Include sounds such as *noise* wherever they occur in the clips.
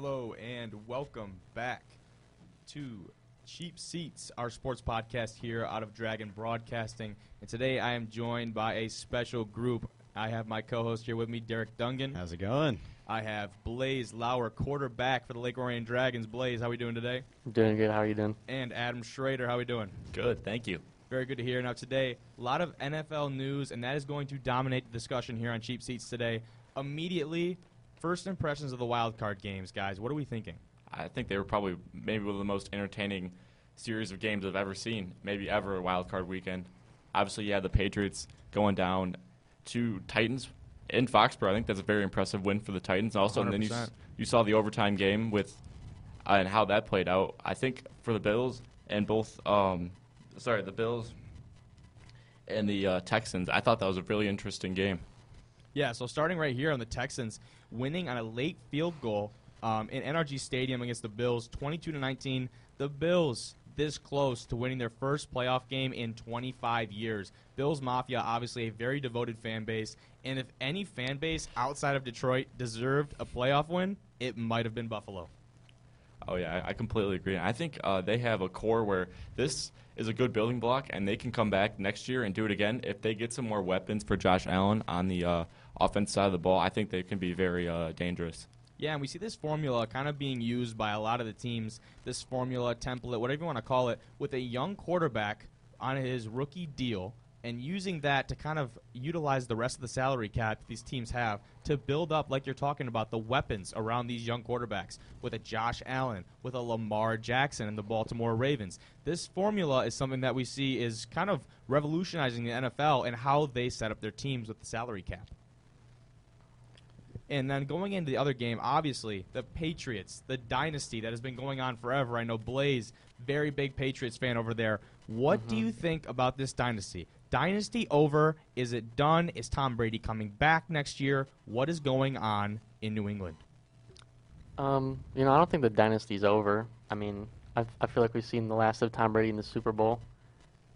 Hello and welcome back to Cheap Seats, our sports podcast here out of Dragon Broadcasting. And today I am joined by a special group. I have my co-host here with me, Derek Dungan. How's it going? I have Blaze Lauer, quarterback for the Lake Orion Dragons. Blaze, how are we doing today? Doing good. How are you doing? And Adam Schrader, how are we doing? Good, thank you. Very good to hear. Now today, a lot of NFL news, and that is going to dominate the discussion here on Cheap Seats today. Immediately, first impressions of the wild card games, guys. What are we thinking? I think they were probably maybe one of the most entertaining series of games I've ever seen, maybe ever a wild card weekend. Obviously, you had the Patriots going down to Titans in Foxborough. I think that's a very impressive win for the Titans. Also, and then you, you saw the overtime game with uh, and how that played out. I think for the Bills and both, um, sorry, the Bills and the uh, Texans, I thought that was a really interesting game. Yeah, so starting right here on the Texans winning on a late field goal um, in NRG Stadium against the Bills, 22 to 19. The Bills this close to winning their first playoff game in 25 years. Bills Mafia, obviously a very devoted fan base, and if any fan base outside of Detroit deserved a playoff win, it might have been Buffalo. Oh yeah, I completely agree. I think uh, they have a core where this is a good building block, and they can come back next year and do it again if they get some more weapons for Josh Allen on the uh, offense side of the ball. I think they can be very uh, dangerous. Yeah, and we see this formula kind of being used by a lot of the teams. This formula, template, whatever you want to call it, with a young quarterback on his rookie deal, and using that to kind of utilize the rest of the salary cap these teams have to build up, like you're talking about, the weapons around these young quarterbacks with a Josh Allen, with a Lamar Jackson, and the Baltimore Ravens. This formula is something that we see is kind of revolutionizing the NFL and how they set up their teams with the salary cap. And then going into the other game, obviously the Patriots, the dynasty that has been going on forever. I know Blaze, very big Patriots fan over there. What do you think about this dynasty? Dynasty over? Is it done? Is Tom Brady coming back next year? What is going on in New England? Um, you know, I don't think the dynasty's over. I mean, I, I feel like we've seen the last of Tom Brady in the Super Bowl.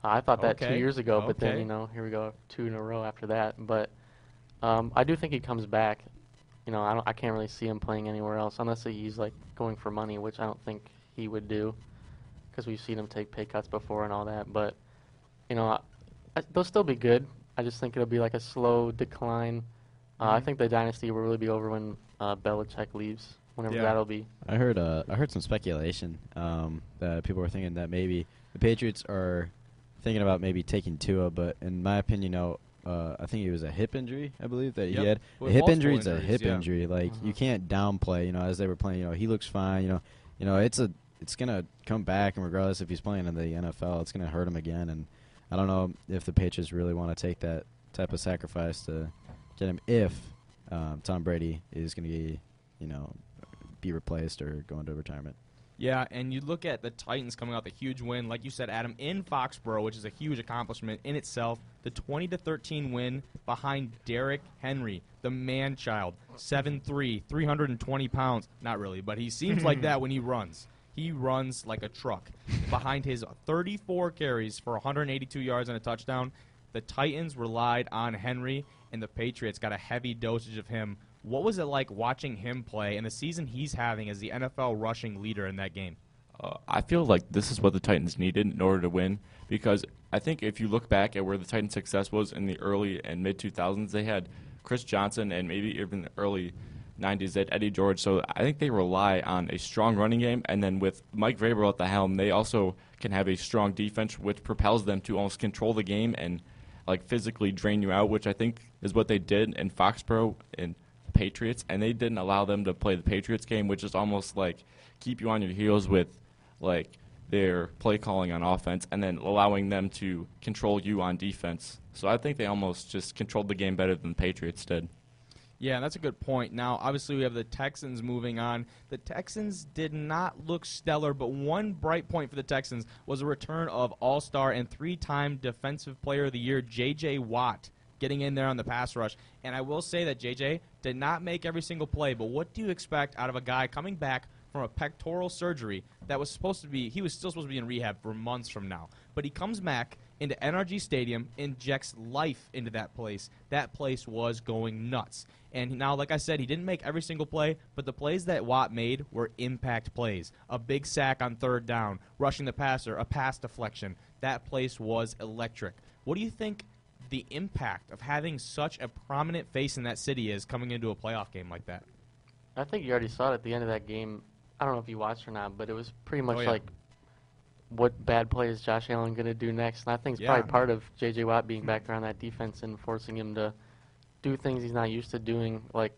Uh, I thought that two years ago, but then you know, here we go, two in a row after that. But um, I do think he comes back. You know, I don't, I can't really see him playing anywhere else unless he's like going for money, which I don't think he would do, because we've seen him take pay cuts before and all that. But you know, I, I, they'll still be good. I just think it'll be like a slow decline. Uh, I Mhm. think the dynasty will really be over when uh, Belichick leaves, whenever Yeah. that'll be. I heard uh, I heard some speculation um, that people were thinking that maybe the Patriots are thinking about maybe taking Tua, but in my opinion, no. Uh, I think it was a hip injury, I believe that Yep. he had. A hip injury is a hip yeah. injury. Like you Mhm. can't downplay. You know, as they were playing, you know, he looks fine. You know, you know, it's a it's gonna come back, and regardless if he's playing in the NFL, it's gonna hurt him again. And I don't know if the Patriots really want to take that type of sacrifice to get him if um, Tom Brady is gonna be, you know, be replaced or go into retirement. Yeah, and you look at the Titans coming out the huge win, like you said, Adam, in Foxborough, which is a huge accomplishment in itself. The 20 to 13 win behind Derrick Henry, the man child, 7'3", 320 pounds. Not really, but he seems like *laughs* that when he runs. He runs like a truck. *laughs* behind his 34 carries for 182 yards and a touchdown, the Titans relied on Henry, and the Patriots got a heavy dosage of him. What was it like watching him play and the season he's having as the NFL rushing leader in that game? Uh, I feel like this is what the Titans needed in order to win because I think if you look back at where the Titans' success was in the early and mid 2000s, they had Chris Johnson and maybe even the early 90s, they had Eddie George. So I think they rely on a strong running game, and then with Mike Vrabel at the helm, they also can have a strong defense, which propels them to almost control the game and like physically drain you out, which I think is what they did in Foxborough and Patriots, and they didn't allow them to play the Patriots game, which is almost like keep you on your heels with like their play calling on offense and then allowing them to control you on defense. So I think they almost just controlled the game better than the Patriots did. Yeah, that's a good point. Now, obviously, we have the Texans moving on. The Texans did not look stellar, but one bright point for the Texans was a return of All Star and three time Defensive Player of the Year, J.J. Watt, getting in there on the pass rush. And I will say that J.J. did not make every single play, but what do you expect out of a guy coming back from a pectoral surgery that was supposed to be, he was still supposed to be in rehab for months from now. But he comes back into NRG Stadium, injects life into that place, that place was going nuts. And now, like I said, he didn't make every single play, but the plays that Watt made were impact plays. A big sack on third down, rushing the passer, a pass deflection. That place was electric. What do you think the impact of having such a prominent face in that city is coming into a playoff game like that? I think you already saw it at the end of that game. I don't know if you watched or not, but it was pretty much Oh, yeah. like what bad play is Josh Allen going to do next? And I think it's Yeah. probably part of J.J. Watt being back there on that defense and forcing him to do things he's not used to doing. Like,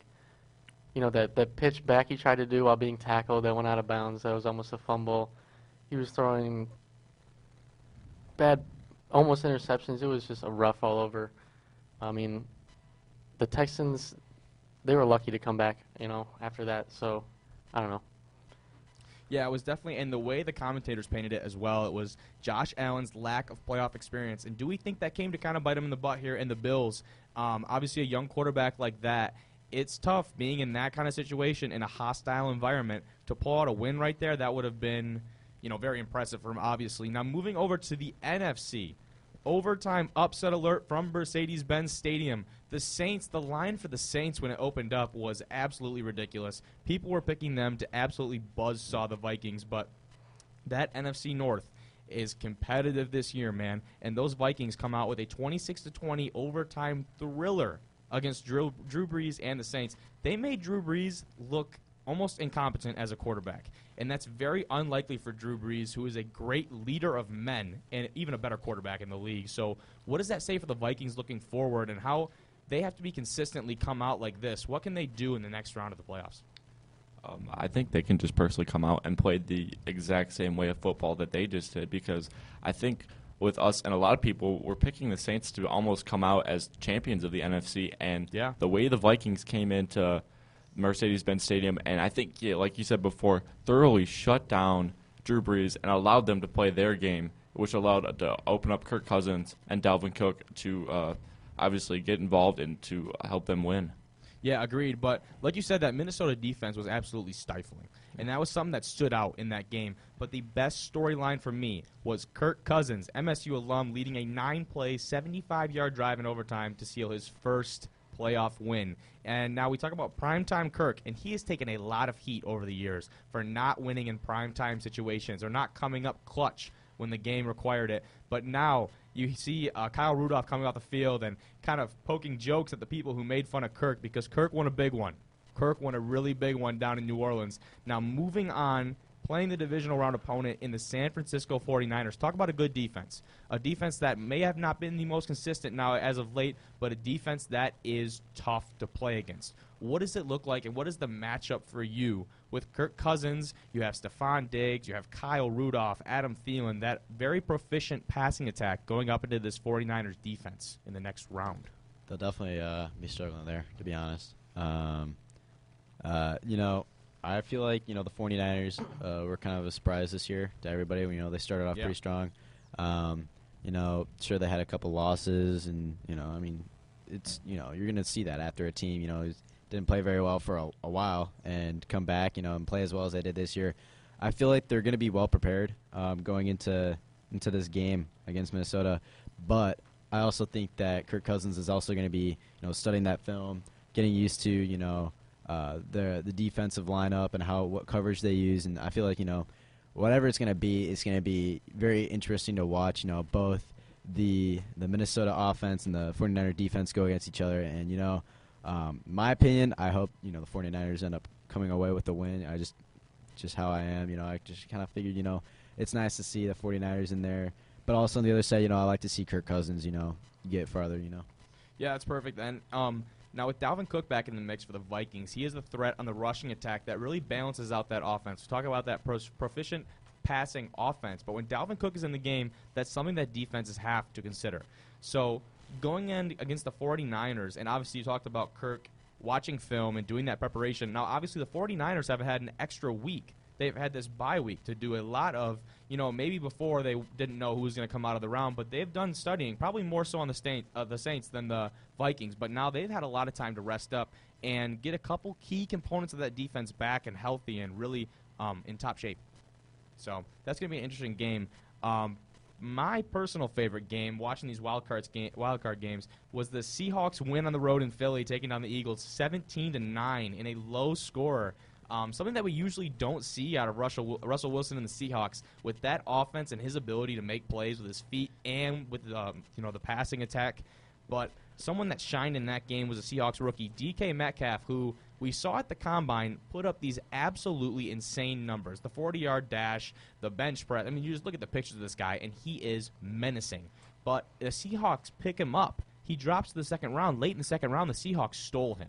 you know, that, that pitch back he tried to do while being tackled that went out of bounds. That was almost a fumble. He was throwing bad, almost interceptions. It was just a rough all over. I mean, the Texans, they were lucky to come back, you know, after that. So, I don't know. Yeah, it was definitely, and the way the commentators painted it as well, it was Josh Allen's lack of playoff experience. And do we think that came to kind of bite him in the butt here in the Bills? Um, obviously, a young quarterback like that, it's tough being in that kind of situation in a hostile environment to pull out a win right there. That would have been, you know, very impressive for him. Obviously, now moving over to the NFC. Overtime upset alert from Mercedes Benz Stadium. The Saints, the line for the Saints when it opened up was absolutely ridiculous. People were picking them to absolutely buzzsaw the Vikings, but that NFC North is competitive this year, man. And those Vikings come out with a 26 to 20 overtime thriller against Drew, Drew Brees and the Saints. They made Drew Brees look almost incompetent as a quarterback. And that's very unlikely for Drew Brees, who is a great leader of men and even a better quarterback in the league. So, what does that say for the Vikings looking forward and how they have to be consistently come out like this? What can they do in the next round of the playoffs? Um, I think they can just personally come out and play the exact same way of football that they just did because I think with us and a lot of people we're picking the Saints to almost come out as champions of the NFC and Yeah. the way the Vikings came into Mercedes-Benz Stadium and I think yeah, like you said before thoroughly shut down Drew Brees and allowed them to play their game which allowed to open up Kirk Cousins and Dalvin Cook to uh, obviously get involved and to help them win. Yeah, agreed. But like you said, that Minnesota defense was absolutely stifling. And that was something that stood out in that game. But the best storyline for me was Kirk Cousins, MSU alum, leading a nine play, 75 yard drive in overtime to seal his first playoff win. And now we talk about primetime Kirk, and he has taken a lot of heat over the years for not winning in primetime situations or not coming up clutch when the game required it. But now you see uh, Kyle Rudolph coming off the field and kind of poking jokes at the people who made fun of Kirk because Kirk won a big one. Kirk won a really big one down in New Orleans. Now moving on, playing the divisional round opponent in the San Francisco 49ers. Talk about a good defense. A defense that may have not been the most consistent now as of late, but a defense that is tough to play against. What does it look like and what is the matchup for you with Kirk Cousins? You have Stefon Diggs, you have Kyle Rudolph, Adam Thielen, that very proficient passing attack going up into this 49ers defense in the next round. They'll definitely uh, be struggling there, to be honest. Um, uh, you know, I feel like you know the 49ers uh, were kind of a surprise this year to everybody. You know, they started off Yeah. pretty strong. Um, you know, sure they had a couple losses, and you know, I mean, it's you know you're gonna see that after a team you know didn't play very well for a, a while and come back, you know, and play as well as they did this year. I feel like they're gonna be well prepared um, going into into this game against Minnesota, but I also think that Kirk Cousins is also going to be, you know, studying that film, getting used to, you know, uh, the the defensive lineup and how what coverage they use, and I feel like you know, whatever it's going to be, it's going to be very interesting to watch. You know, both the the Minnesota offense and the 49er defense go against each other, and you know, um, my opinion, I hope you know the 49ers end up coming away with the win. I just just how I am, you know, I just kind of figured, you know, it's nice to see the 49ers in there. But also on the other side, you know, I like to see Kirk Cousins, you know, get farther, you know. Yeah, that's perfect. And um, now with Dalvin Cook back in the mix for the Vikings, he is the threat on the rushing attack that really balances out that offense. We Talk about that proficient passing offense. But when Dalvin Cook is in the game, that's something that defenses have to consider. So going in against the 49ers, and obviously you talked about Kirk watching film and doing that preparation. Now, obviously, the 49ers have had an extra week. They've had this bye week to do a lot of, you know, maybe before they didn't know who was going to come out of the round, but they've done studying, probably more so on the, Saint, uh, the Saints than the Vikings. But now they've had a lot of time to rest up and get a couple key components of that defense back and healthy and really um, in top shape. So that's going to be an interesting game. Um, my personal favorite game watching these wild cards game, wild card games was the Seahawks win on the road in Philly, taking down the Eagles 17 to nine in a low score. Um, something that we usually don't see out of Russell, Russell Wilson and the Seahawks with that offense and his ability to make plays with his feet and with um, you know the passing attack. But someone that shined in that game was a Seahawks rookie, DK Metcalf, who we saw at the combine put up these absolutely insane numbers. The 40-yard dash, the bench press. I mean, you just look at the pictures of this guy, and he is menacing. But the Seahawks pick him up. He drops to the second round. Late in the second round, the Seahawks stole him.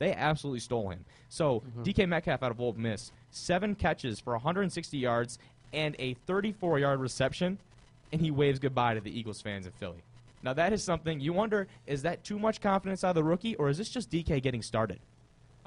They absolutely stole him. So DK Metcalf out of Ole Miss, seven catches for 160 yards and a 34-yard reception, and he waves goodbye to the Eagles fans in Philly. Now that is something you wonder: is that too much confidence out of the rookie, or is this just DK getting started?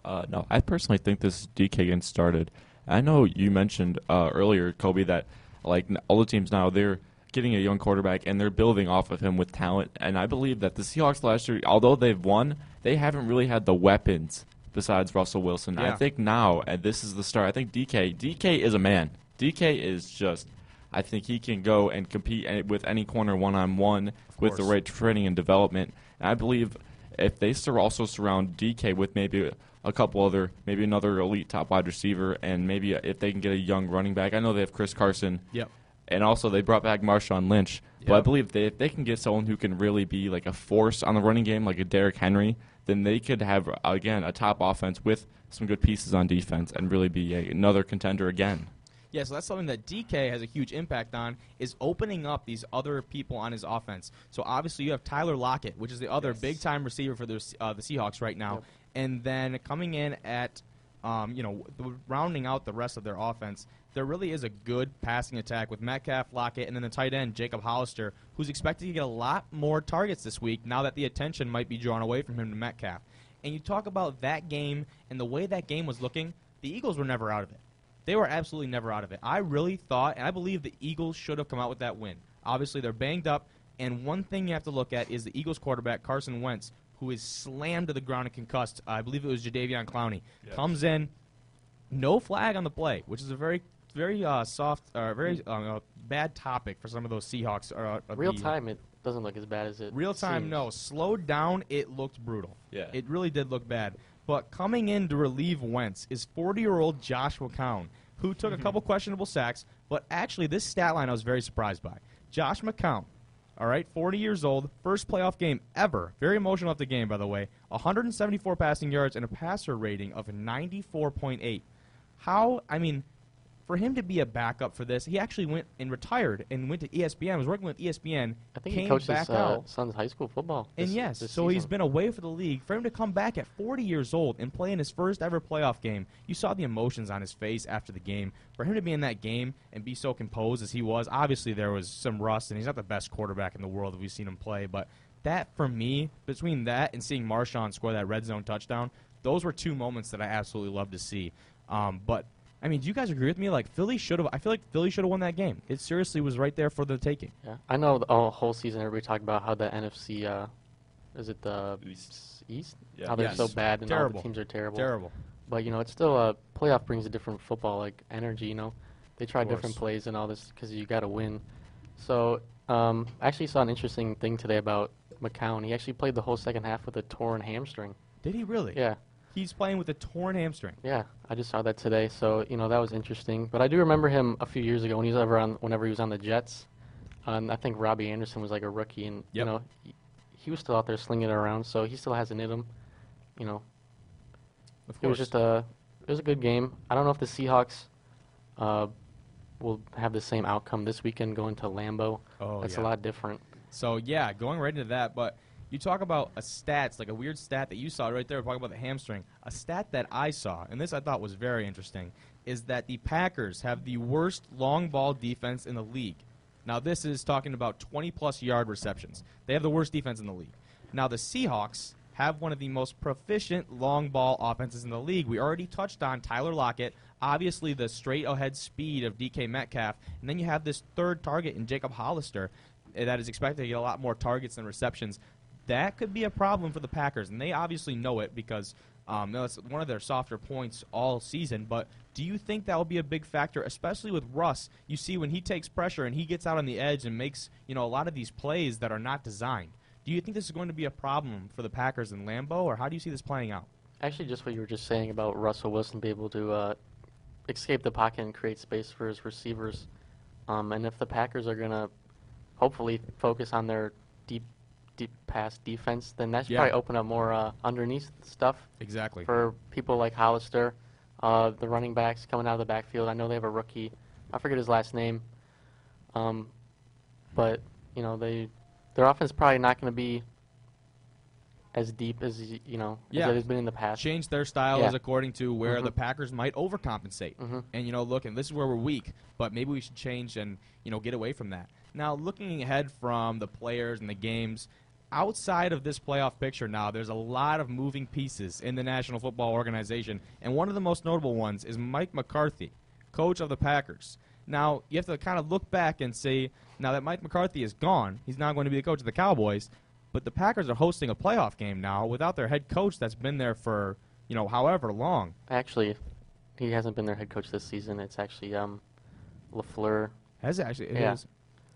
Uh, no, I personally think this is DK getting started. I know you mentioned uh, earlier, Kobe, that like all the teams now they're getting a young quarterback and they're building off of him with talent. And I believe that the Seahawks last year, although they've won, they haven't really had the weapons besides Russell Wilson. I think now, and this is the start. I think DK, DK is a man. DK is just. I think he can go and compete with any corner one on one with the right training and development. And I believe if they sur- also surround DK with maybe a, a couple other, maybe another elite top wide receiver, and maybe if they can get a young running back. I know they have Chris Carson, Yep. And also they brought back Marshawn Lynch. But I believe they, if they can get someone who can really be like a force on the running game, like a Derrick Henry, then they could have again a top offense with some good pieces on defense and really be a, another contender again. Yeah, so that's something that DK has a huge impact on is opening up these other people on his offense. So obviously you have Tyler Lockett, which is the other Yes. big time receiver for the uh, the Seahawks right now, Yep. and then coming in at um, you know rounding out the rest of their offense. There really is a good passing attack with Metcalf, Lockett, and then the tight end Jacob Hollister, who's expected to get a lot more targets this week now that the attention might be drawn away from him to Metcalf. And you talk about that game and the way that game was looking, the Eagles were never out of it. They were absolutely never out of it. I really thought, and I believe the Eagles should have come out with that win. Obviously, they're banged up, and one thing you have to look at is the Eagles quarterback, Carson Wentz, who is slammed to the ground and concussed. I believe it was Jadeveon Clowney. Comes in, no flag on the play, which is a very, very uh, soft, uh, very uh, bad topic for some of those Seahawks. Uh, Real the- time, it doesn't look as bad as it. Real time, seems. no. Slowed down, it looked brutal. Yeah. It really did look bad. But coming in to relieve Wentz is 40 year old Josh McCown, who took a couple questionable sacks, but actually, this stat line I was very surprised by. Josh McCown, all right, 40 years old, first playoff game ever. Very emotional at the game, by the way. 174 passing yards and a passer rating of 94.8. How, I mean, for him to be a backup for this, he actually went and retired and went to ESPN, was working with ESPN, I think came he coaches back uh, out. son's high school football. And yes, this so he's been away for the league. For him to come back at 40 years old and play in his first ever playoff game, you saw the emotions on his face after the game. For him to be in that game and be so composed as he was, obviously there was some rust, and he's not the best quarterback in the world that we've seen him play. But that, for me, between that and seeing Marshawn score that red zone touchdown, those were two moments that I absolutely love to see. Um, but I mean, do you guys agree with me? Like Philly should have. I feel like Philly should have won that game. It seriously was right there for the taking. Yeah, I know the whole whole season everybody talked about how the NFC, uh, is it the East. East? Yeah. How they're Yes. so bad and all the teams are terrible. Terrible. But you know, it's still a playoff brings a different football like energy. You know, they try different plays and all this because you got to win. So um, I actually saw an interesting thing today about McCown. He actually played the whole second half with a torn hamstring. Did he really? Yeah, He's playing with a torn hamstring. yeah. I just saw that today. So you know that was interesting. But I do remember him a few years ago when he was ever on whenever he was on the Jets. And I think Robby Anderson was like a rookie, and you know he, he was still out there slinging it around. So he still has it in him. You know, Of It was just a it was a good game. I don't know if the Seahawks uh, will have the same outcome this weekend going to Lambeau. Oh, That's yeah. a lot different. So yeah, going right into that, but you talk about a stats like a weird stat that you saw right there. Talking about the hamstring, a stat that I saw, and this I thought was very interesting, is that the Packers have the worst long ball defense in the league. Now this is talking about 20 plus yard receptions. They have the worst defense in the league. Now the Seahawks have one of the most proficient long ball offenses in the league. We already touched on Tyler Lockett, obviously the straight ahead speed of DK Metcalf, and then you have this third target in Jacob Hollister eh, that is expected to get a lot more targets than receptions. That could be a problem for the Packers, and they obviously know it because um, that's one of their softer points all season. But Do you think that will be a big factor, especially with Russ? You see, when he takes pressure and he gets out on the edge and makes you know a lot of these plays that are not designed. Do you think this is going to be a problem for the Packers in Lambeau, or how do you see this playing out? Actually, just what you were just saying about Russell Wilson being able to uh, escape the pocket and create space for his receivers. Um, and if the Packers are going to hopefully focus on their deep pass defense, then that should Yeah. probably open up more uh, underneath stuff Exactly. for people like Hollister, uh, the running backs coming out of the backfield. I know they have a rookie. I forget his last name. Um, but you know they their offense is probably not going to be as deep as you know Yeah. as it has been in the past. change their style Yeah. is according to where Mhm. the Packers might overcompensate. Mhm. And you know, look, and this is where we're weak, but maybe we should change and you know get away from that. Now, looking ahead from the players and the games, outside of this playoff picture, now there's a lot of moving pieces in the National Football Organization, and one of the most notable ones is Mike McCarthy, coach of the Packers. Now, you have to kind of look back and see now that Mike McCarthy is gone, he's not going to be the coach of the Cowboys, but the Packers are hosting a playoff game now without their head coach that's been there for, you know, however long. Actually, he hasn't been their head coach this season. It's actually um, Lafleur. Has it actually? It Yeah. is.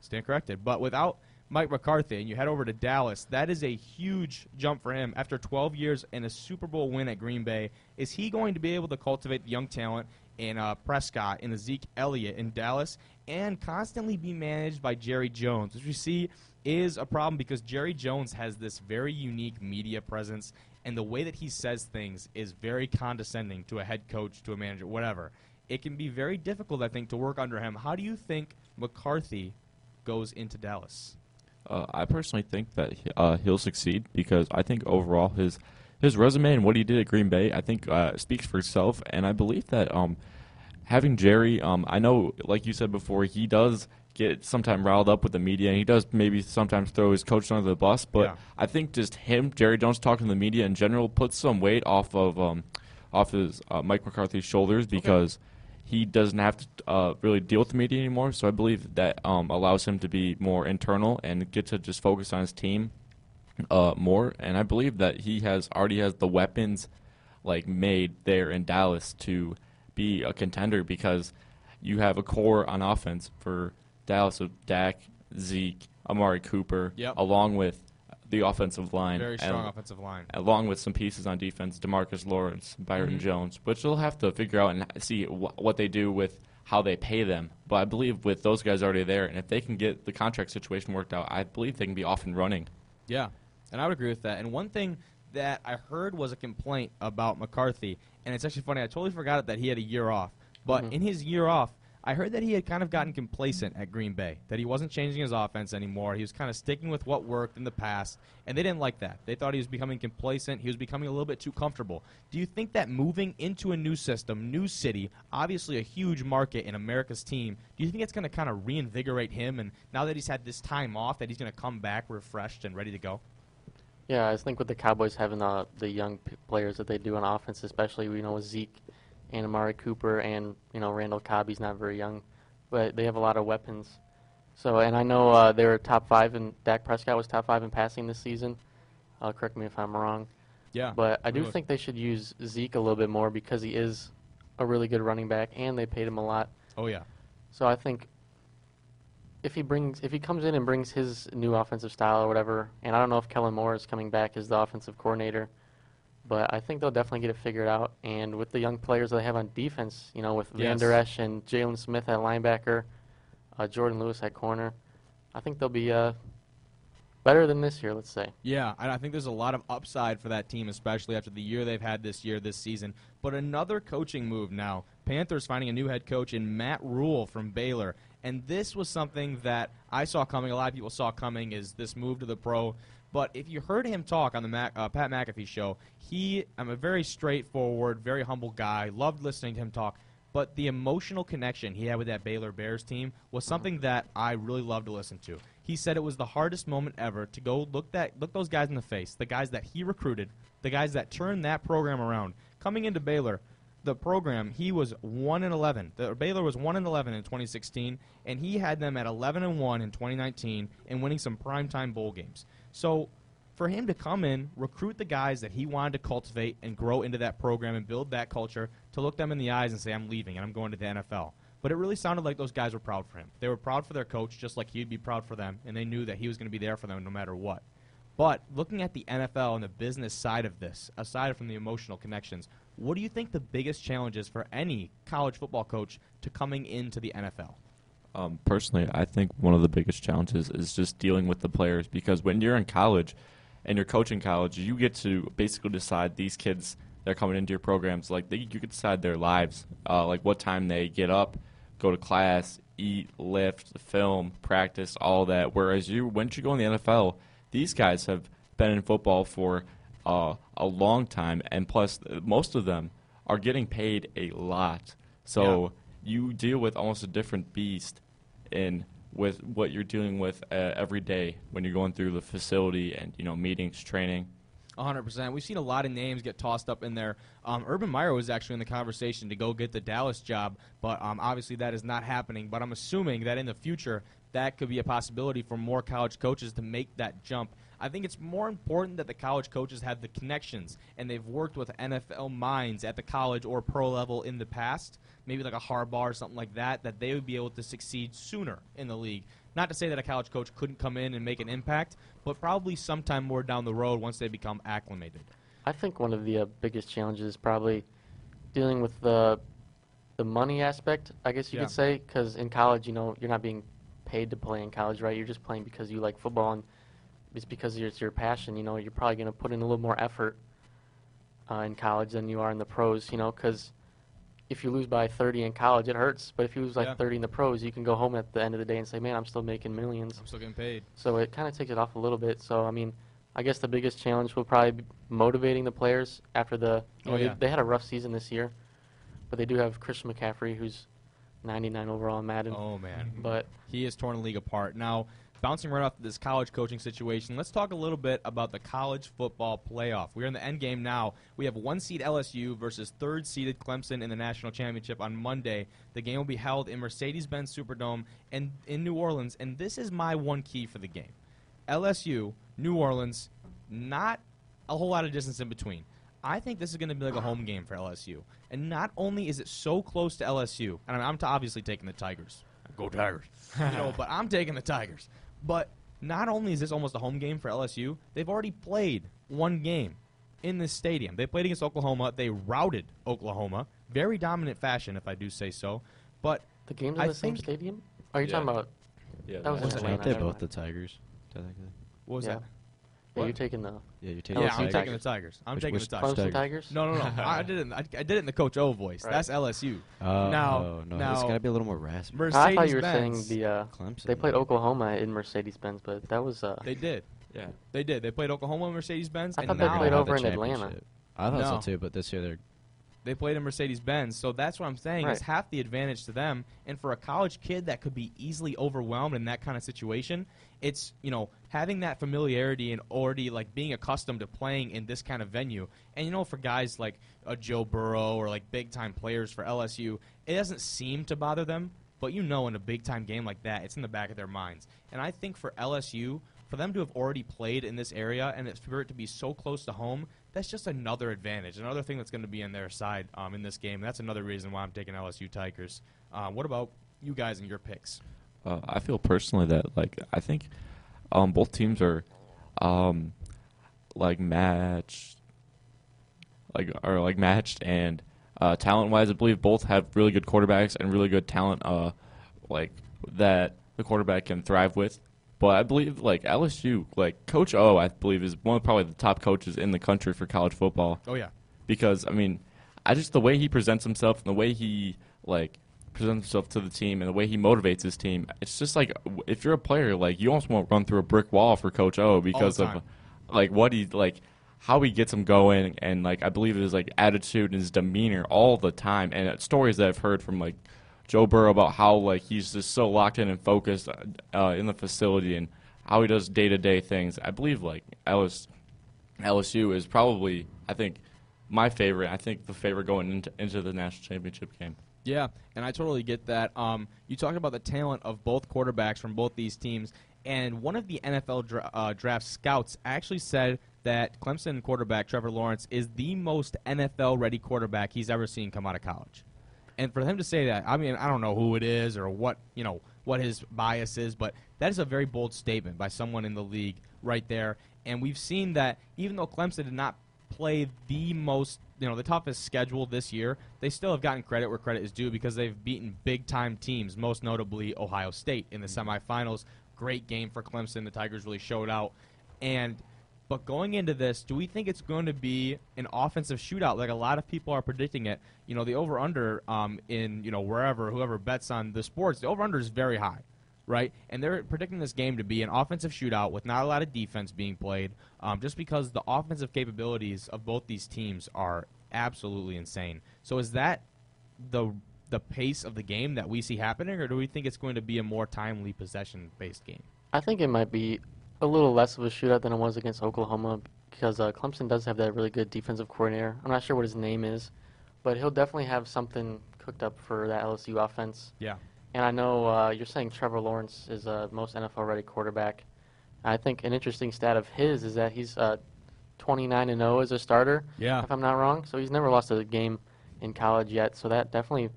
Stand corrected. But without Mike McCarthy and you head over to Dallas, that is a huge jump for him after 12 years and a Super Bowl win at Green Bay. Is he going to be able to cultivate the young talent in uh, Prescott and Zeke Elliott in Dallas and constantly be managed by Jerry Jones, which we see is a problem because Jerry Jones has this very unique media presence and the way that he says things is very condescending to a head coach, to a manager, whatever. It can be very difficult, I think, to work under him. How do you think McCarthy goes into Dallas? Uh, I personally think that uh, he'll succeed because I think overall his his resume and what he did at Green Bay I think uh, speaks for itself, and I believe that um, having Jerry, um, I know, like you said before, he does get sometimes riled up with the media, and he does maybe sometimes throw his coach under the bus. But Yeah. I think just him, Jerry Jones, talking to the media in general puts some weight off of um, off his uh, Mike McCarthy's shoulders because he doesn't have to uh, really deal with the media anymore. So I believe that um, allows him to be more internal and get to just focus on his team uh, more. And I believe that he has already has the weapons like made there in Dallas to be a contender because you have a core on offense for Dallas of Dak, Zeke, Amari Cooper, Yep. along with the offensive line. Very strong and- offensive line. along with some pieces on defense, Demarcus Lawrence, Byron Mhm. Jones, which they'll have to figure out and see wh- what they do with how they pay them. But I believe with those guys already there, and if they can get the contract situation worked out, I believe they can be off and running. Yeah, and I would agree with that. And one thing that I heard was a complaint about McCarthy, and it's actually funny. I totally forgot that he had a year off. But Mhm. in his year off, I heard that he had kind of gotten complacent at Green Bay. That he wasn't changing his offense anymore. He was kind of sticking with what worked in the past, and they didn't like that. They thought he was becoming complacent. He was becoming a little bit too comfortable. Do you think that moving into a new system, new city, obviously a huge market in America's team, do you think it's going to kind of reinvigorate him? And now that he's had this time off, that he's going to come back refreshed and ready to go? Yeah, I think with the Cowboys having uh, the young players that they do on offense, especially you know with Zeke and Amari Cooper and you know Randall Cobb, he's not very young, but they have a lot of weapons. So and I know uh, they were top five and Dak Prescott was top five in passing this season. Uh, correct me if I'm wrong, Yeah. but I do Really. think they should use Zeke a little bit more because he is a really good running back and they paid him a lot. Oh yeah. So I think if he brings if he comes in and brings his new offensive style or whatever, and I don't know if Kellen Moore is coming back as the offensive coordinator, but I think they'll definitely get it figured out. And with the young players they have on defense, you know, with Van Yes. Der Esch and Jaylon Smith at linebacker, uh, Jourdan Lewis at corner, I think they'll be uh, better than this year. Let's say. Yeah, and I think there's a lot of upside for that team, especially after the year they've had this year, this season. But another coaching move now. Panthers finding a new head coach in Matt Rhule from Baylor. And this was something that I saw coming, a lot of people saw coming, is this move to the pro. But if you heard him talk on the Mac, uh, Pat McAfee show, he, I'm a very straightforward, very humble guy. Loved listening to him talk. But the emotional connection he had with that Baylor Bears team was something that I really loved to listen to. He said it was the hardest moment ever to go look that look those guys in the face, the guys that he recruited, the guys that turned that program around. Coming into Baylor, the program he was 1 and 11. The Baylor was 1 and 11 in 2016 and he had them at 11 and 1 in 2019 and winning some primetime bowl games. So for him to come in, recruit the guys that he wanted to cultivate and grow into that program and build that culture, to look them in the eyes and say, I'm leaving and I'm going to the NFL. But it really sounded like those guys were proud for him. They were proud for their coach, just like he'd be proud for them, and they knew that he was going to be there for them no matter what. But looking at the NFL and the business side of this, aside from the emotional connections, what do you think the biggest challenge is for any college football coach to coming into the NFL? Um, personally, I think one of the biggest challenges is just dealing with the players because when you're in college and you're coaching college, you get to basically decide these kids that are coming into your programs. Like they, you can decide their lives, uh, like what time they get up, go to class, eat, lift, film, practice, all that. Whereas you, once you go in the NFL, these guys have been in football for uh, a long time, and plus, most of them are getting paid a lot. So you deal with almost a different beast in with what you're dealing with uh, every day when you're going through the facility and you know meetings, training. 100%. We've seen a lot of names get tossed up in there. Um, Urban Meyer was actually in the conversation to go get the Dallas job, but um, obviously that is not happening. But I'm assuming that in the future, that could be a possibility for more college coaches to make that jump. I think it's more important that the college coaches have the connections and they've worked with NFL minds at the college or pro level in the past, maybe like a Harbaugh or something like that, that they would be able to succeed sooner in the league. Not to say that a college coach couldn't come in and make an impact, but probably sometime more down the road once they become acclimated. I think one of the uh, biggest challenges is probably dealing with the the money aspect, I guess you Yeah. could say, because in college, you know, you're not being paid to play in college, right? You're just playing because you like football and it's because it's your passion. You know, you're probably going to put in a little more effort uh, in college than you are in the pros. You know, because if you lose by 30 in college, it hurts. But if you lose like Yeah. 30 in the pros, you can go home at the end of the day and say, "Man, I'm still making millions. I'm still getting paid. So it kind of takes it off a little bit. So I mean, I guess the biggest challenge will probably be motivating the players after the. You Oh, know, yeah. they, they had a rough season this year, but they do have Christian McCaffrey, who's 99 overall in Madden. Oh, man. But He has torn the league apart. Now, bouncing right off of this college coaching situation, let's talk a little bit about the college football playoff. We're in the end game now. We have one seed LSU versus third seeded Clemson in the national championship on Monday. The game will be held in Mercedes-Benz Superdome and in New Orleans. And this is my one key for the game: LSU, New Orleans, not a whole lot of distance in between. I think this is going to be like a home game for LSU. And not only is it so close to LSU, and I'm, I'm obviously taking the Tigers. Go Tigers. *laughs* you know, but I'm taking the Tigers. But not only is this almost a home game for LSU, they've already played one game in this stadium. They played against Oklahoma. They routed Oklahoma, very dominant fashion, if I do say so. But the game's in the same stadium. Are you Yeah. talking about? Yeah, That was What's in that? Aren't they both the Tigers? Technically. what was yeah. that? Yeah, you're taking the Yeah, you're taking Yeah, the I'm Tigers. taking the Tigers. I'm Which- taking which the Tigers? Tigers. Clemson Tigers. No, no, no. *laughs* I did it. I, I did it in the Coach O voice. Right. That's LSU. Oh, Now- no, no, now- it's got to be a little more raspy. Mercedes I thought you were saying the. Uh, Clemson. they played Oklahoma in Mercedes-Benz, but that was. Uh, They did. yeah. They did. They played Oklahoma in Mercedes Benz, I and thought they now They're played over the in Atlanta. I thought No. so too, but this year they're they played in Mercedes Benz. So that's what I'm saying is half the advantage to them. And for a college kid that could be easily overwhelmed in that kind of situation, it's you know having that familiarity and already like being accustomed to playing in this kind of venue. And you know for guys like a Joe Burrow or like big time players for LSU, it doesn't seem to bother them. But you know, in a big time game like that, it's in the back of their minds. And I think for LSU, for them to have already played in this area and it- for it to be so close to home, that's just another advantage, another thing that's going to be on their side um, in this game. That's another reason why I'm taking LSU Tigers. Uh, what about you guys and your picks? Uh, I feel personally that like I think um, both teams are um, like matched, like are like matched and uh, talent wise, I believe both have really good quarterbacks and really good talent, uh, like that the quarterback can thrive with. But I believe like LSU, like Coach O, I believe is one of probably the top coaches in the country for college football Oh yeah, because I mean, I just the way he presents himself and the way he like presents himself to the team and the way he motivates his team. It's just like if you're a player, like you almost want to run through a brick wall for Coach O because of like what he like how he gets him going and like I believe his like attitude and his demeanor all the time and uh, stories that I've heard from like Joe Burrow about how like he's just so locked in and focused uh, uh, in the facility and how he does day to day things. I believe like LS, LSU is probably I think my favorite. I think the favorite going into into the national championship game. Yeah, and I totally get that. Um, you talked about the talent of both quarterbacks from both these teams, and one of the NFL dra- uh, draft scouts actually said that Clemson quarterback Trevor Lawrence is the most NFL-ready quarterback he's ever seen come out of college. And for him to say that, I mean, I don't know who it is or what you know what his bias is, but that is a very bold statement by someone in the league right there. And we've seen that even though Clemson did not play the most, you know, the toughest schedule this year, they still have gotten credit where credit is due because they've beaten big time teams, most notably Ohio State in the semifinals. Great game for Clemson. The Tigers really showed out. And but going into this, do we think it's going to be an offensive shootout like a lot of people are predicting it? You know, the over under um, in you know wherever whoever bets on the sports, the over under is very high, right? And they're predicting this game to be an offensive shootout with not a lot of defense being played, um, just because the offensive capabilities of both these teams are absolutely insane. So is that the the pace of the game that we see happening, or do we think it's going to be a more timely possession based game? I think it might be a little less of a shootout than it was against Oklahoma because uh, Clemson does have that really good defensive coordinator. I'm not sure what his name is, but he'll definitely have something cooked up for that LSU offense. Yeah. And I know uh, you're saying Trevor Lawrence is a most NFL-ready quarterback. I think an interesting stat of his is that he's uh, 29 and 0 as a starter, Yeah. if I'm not wrong. So he's never lost a game in college yet. So that definitely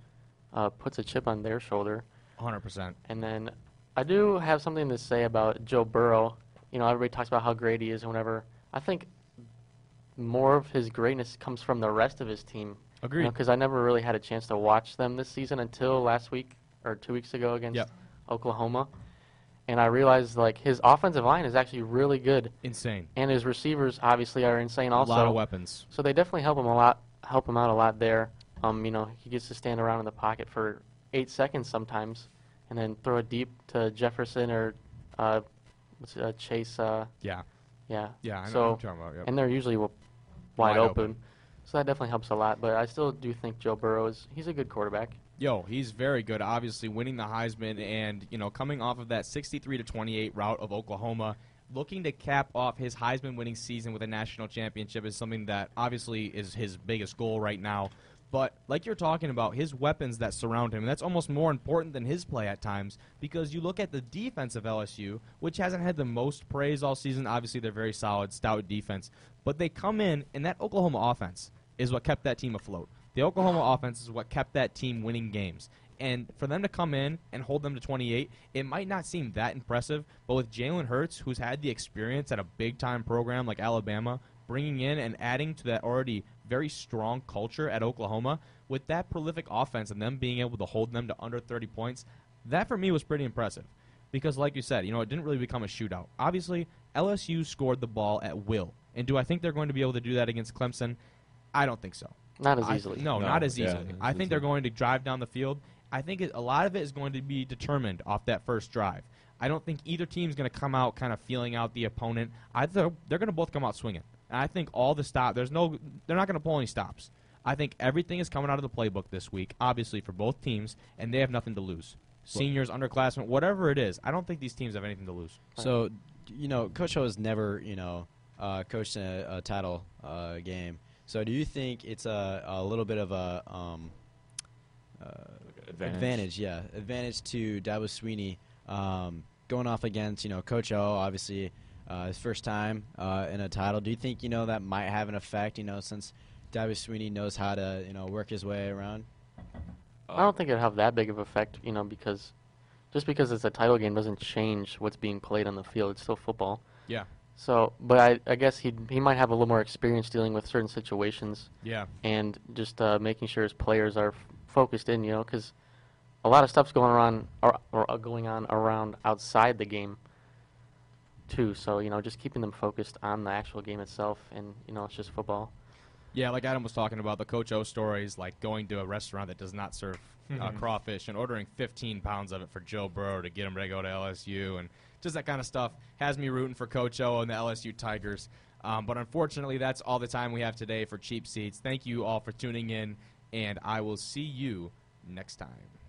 uh, puts a chip on their shoulder. 100%. And then I do have something to say about Joe Burrow. You know, everybody talks about how great he is and whatever. I think more of his greatness comes from the rest of his team. Agreed. Because I never really had a chance to watch them this season until last week or two weeks ago against Yep. Oklahoma. And I realized like his offensive line is actually really good, Insane. and his receivers obviously are insane also. a lot of weapons. So they definitely help him a lot, help him out a lot there. Um, you know, he gets to stand around in the pocket for eight seconds sometimes, and then throw it deep to Jefferson or uh, what's it, uh, Chase. Uh, Yeah. yeah. Yeah. I know So- what you're talking about. Yep. And they're usually w- wide, Wide open. open. So that definitely helps a lot. But I still do think Joe Burrow is he's a good quarterback. Yo, he's very good. Obviously, winning the Heisman and you know coming off of that 63 to 28 route of Oklahoma, looking to cap off his Heisman winning season with a national championship is something that obviously is his biggest goal right now. But like you're talking about, his weapons that surround him, that's almost more important than his play at times because you look at the defense of LSU, which hasn't had the most praise all season. Obviously, they're very solid, stout defense, but they come in and that Oklahoma offense is what kept that team afloat. The Oklahoma offense is what kept that team winning games. And for them to come in and hold them to 28, it might not seem that impressive, but with Jalen Hurts, who's had the experience at a big time program like Alabama, bringing in and adding to that already very strong culture at Oklahoma, with that prolific offense and them being able to hold them to under 30 points, that for me was pretty impressive. Because, like you said, you know, it didn't really become a shootout. Obviously, LSU scored the ball at will. And do I think they're going to be able to do that against Clemson? I don't think so. Not as I- easily. no, No, not as yeah, easily. not I as think they're easily. going to drive down the field. I think it, a lot of it is going to be determined off that first drive. I don't think either team's going to come out kind of feeling out the opponent. I th- they're going to both come out swinging. And I think all the stop. There's no. They're not going to pull any stops. I think everything is coming out of the playbook this week, obviously for both teams, and they have nothing to lose. Seniors, underclassmen, whatever it is, I don't think these teams have anything to lose. So, you know, Coach O has never, you know, uh, coached in a, a title uh, game. So, do you think it's a, a little bit of a um, uh, Advantage. advantage? Yeah, advantage to Dabo Swinney um, going off against, you know, Coach O. Obviously, uh, his first time uh, in a title. Do you think, you know, that might have an effect? You know, since Dabo Swinney knows how to, you know, work his way around. I don't think it'd have that big of effect, you know, because just because it's a title game doesn't change what's being played on the field. It's still football. Yeah. So, but I, I guess he he might have a little more experience dealing with certain situations Yeah. and just uh, making sure his players are f- focused in, you know, because a lot of stuff's going on or, or uh, going on around outside the game too. So you know, just keeping them focused on the actual game itself, and you know, it's just football. Yeah, like Adam was talking about, the Coach O stories, like going to a restaurant that does not serve uh, crawfish and ordering 15 pounds of it for Joe Burrow to get him to go to LSU, and just that kind of stuff has me rooting for Coach O and the LSU Tigers. Um, but unfortunately, that's all the time we have today for Cheap Seats. Thank you all for tuning in, and I will see you next time.